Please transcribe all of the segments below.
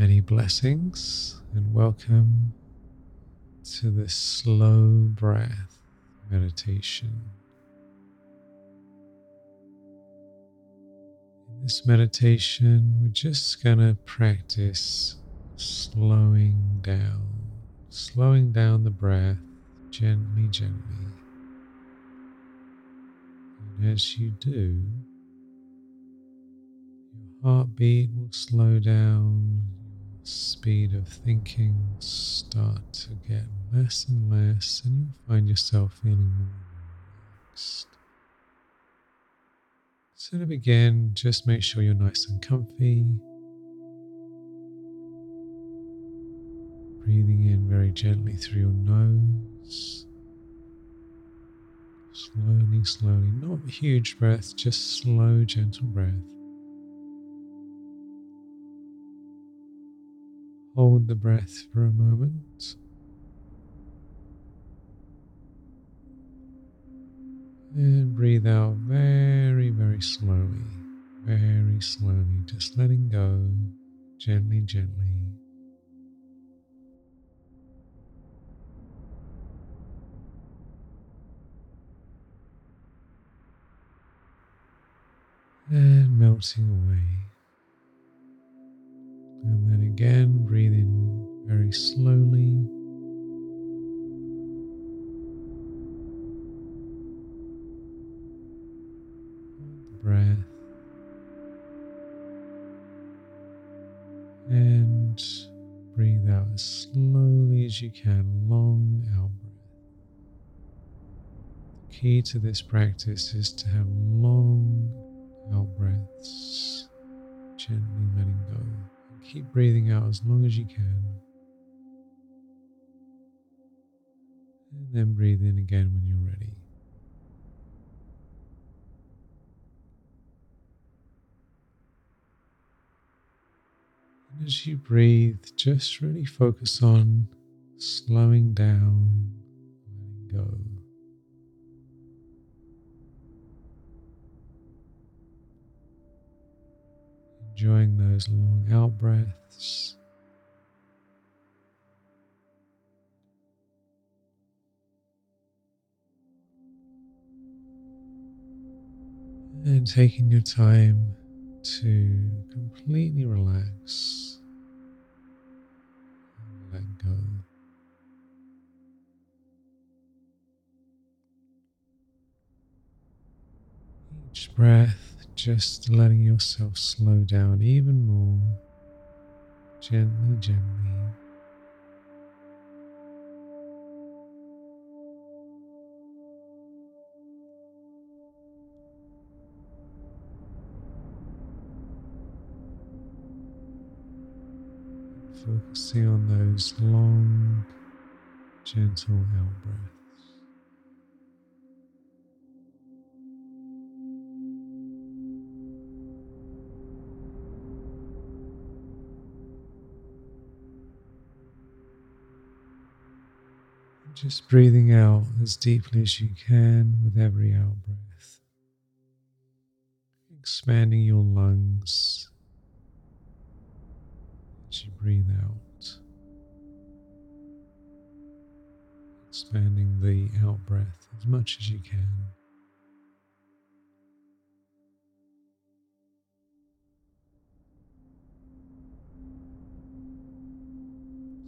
Many blessings and welcome to this slow breath meditation. In this meditation, we're just going to practice slowing down, slowing down the breath gently, gently. And as you do, your heartbeat will slow down, speed of thinking start to get less and less, and you'll find yourself feeling more relaxed. So, to begin, just make sure you're nice and comfy. Breathing in very gently through your nose. Slowly, slowly, not huge breath, just slow, gentle breath. Hold the breath for a moment. And breathe out very, very slowly, very slowly, just letting go gently, gently. And melting away. And then again, breathe in very slowly. breath. And breathe out as slowly as you can, long out breath. The key to this practice is to have long out breaths, gently. Keep breathing out as long as you can. And then breathe in again when you're ready. And as you breathe, just really focus on slowing down, letting go. Enjoying those long out breaths. And taking your time to completely relax and let go. Each breath, just letting yourself slow down even more, gently, gently. focusing on those long, gentle out breaths. Just breathing out as deeply as you can with every out breath, expanding your lungs as you breathe out, expanding the out breath as much as you can.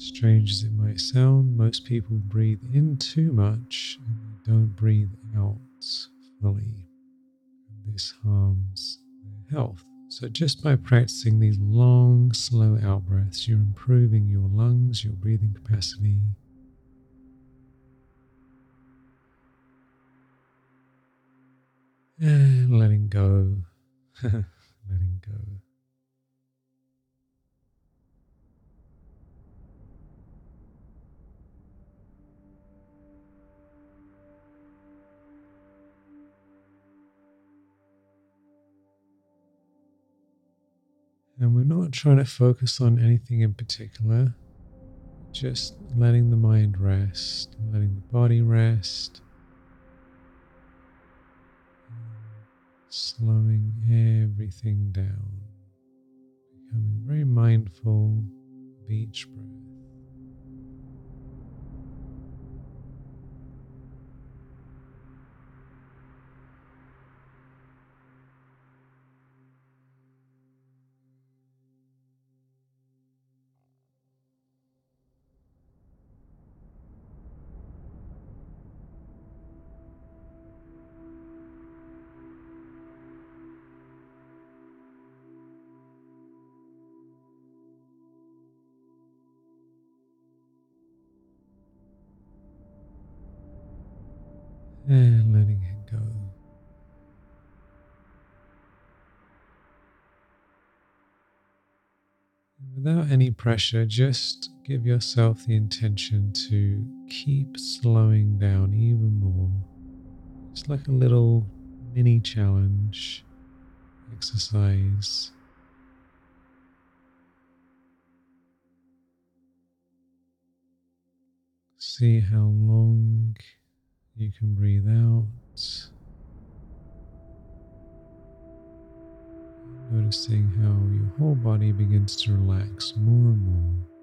Strange as it might sound, most people breathe in too much and don't breathe out fully. This harms their health. So, just by practicing these long, slow out breaths, you're improving your lungs, your breathing capacity. And letting go, letting go. And we're not trying to focus on anything in particular, just letting the mind rest, letting the body rest, slowing everything down, becoming very mindful beach breath. And letting it go. Without any pressure, just give yourself the intention to keep slowing down even more. It's like a little mini challenge exercise. See how long you can breathe out. Noticing how your whole body begins to relax more and more.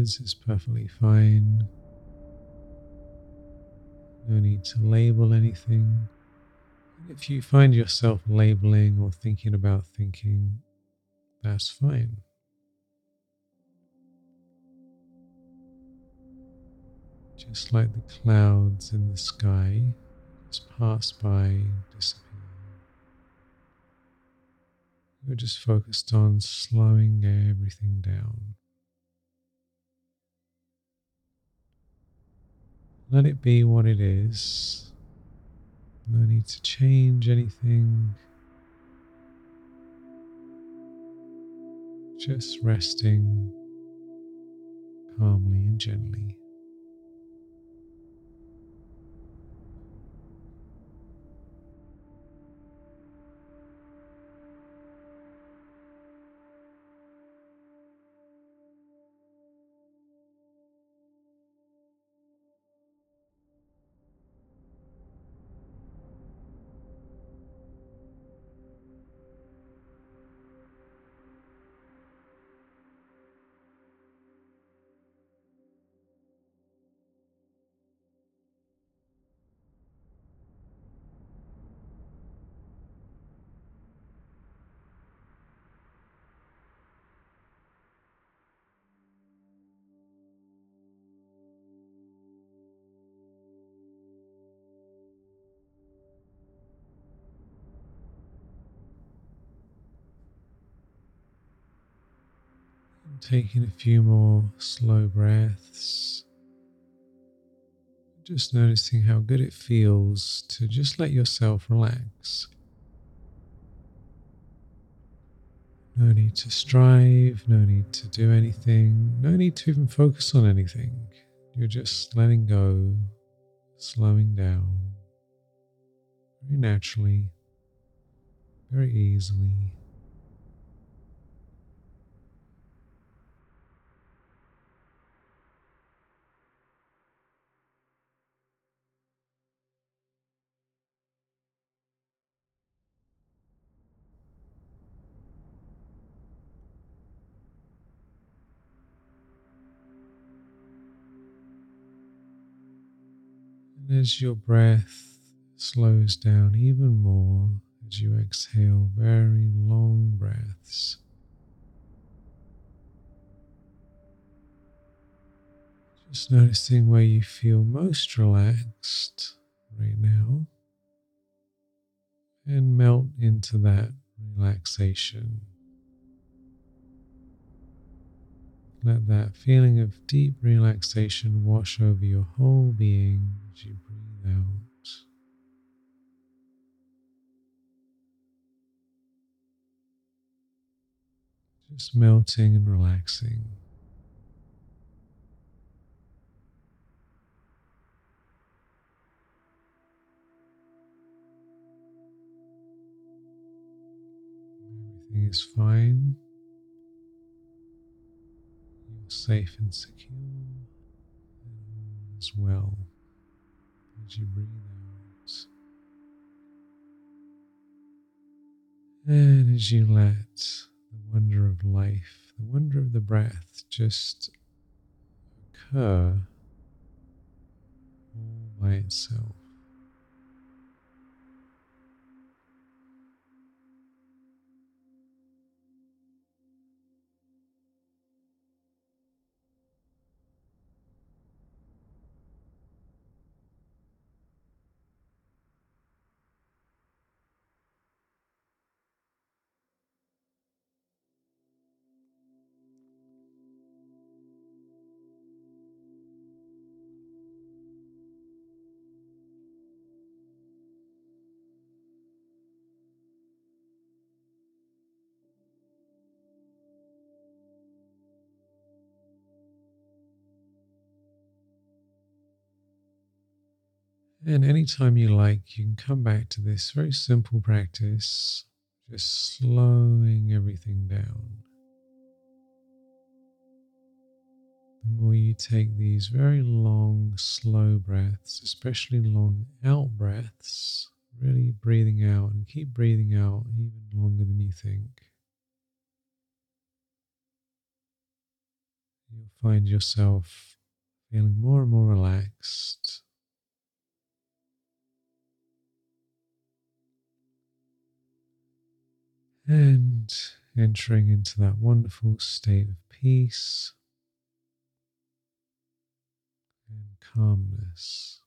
Is perfectly fine. No need to label anything. If you find yourself labeling or thinking about thinking, that's fine. Just like the clouds in the sky, just pass by, disappear. You're just focused on slowing everything down. Let it be what it is. No need to change anything. Just resting calmly and gently. Taking a few more slow breaths. Just noticing how good it feels to just let yourself relax. No need to strive, no need to do anything, no need to even focus on anything. You're just letting go, slowing down very naturally, very easily. As your breath slows down even more as you exhale very long breaths. Just noticing where you feel most relaxed right now. and melt into that relaxation. Let that feeling of deep relaxation wash over your whole being as you breathe out. Just melting and relaxing. Everything is fine. You're safe and secure, is well as you breathe out. And as you let the wonder of life, the wonder of the breath just occur all by itself. And anytime you like, you can come back to this very simple practice, just slowing everything down. The more you take these very long, slow breaths, especially long out breaths, really breathing out and keep breathing out even longer than you think. You'll find yourself feeling more and more relaxed and entering into that wonderful state of peace and calmness.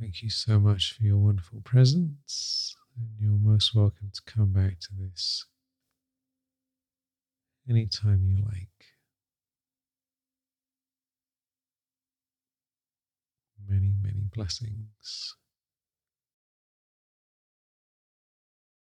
Thank you so much for your wonderful presence, and you're most welcome to come back to this anytime you like. Many, many blessings.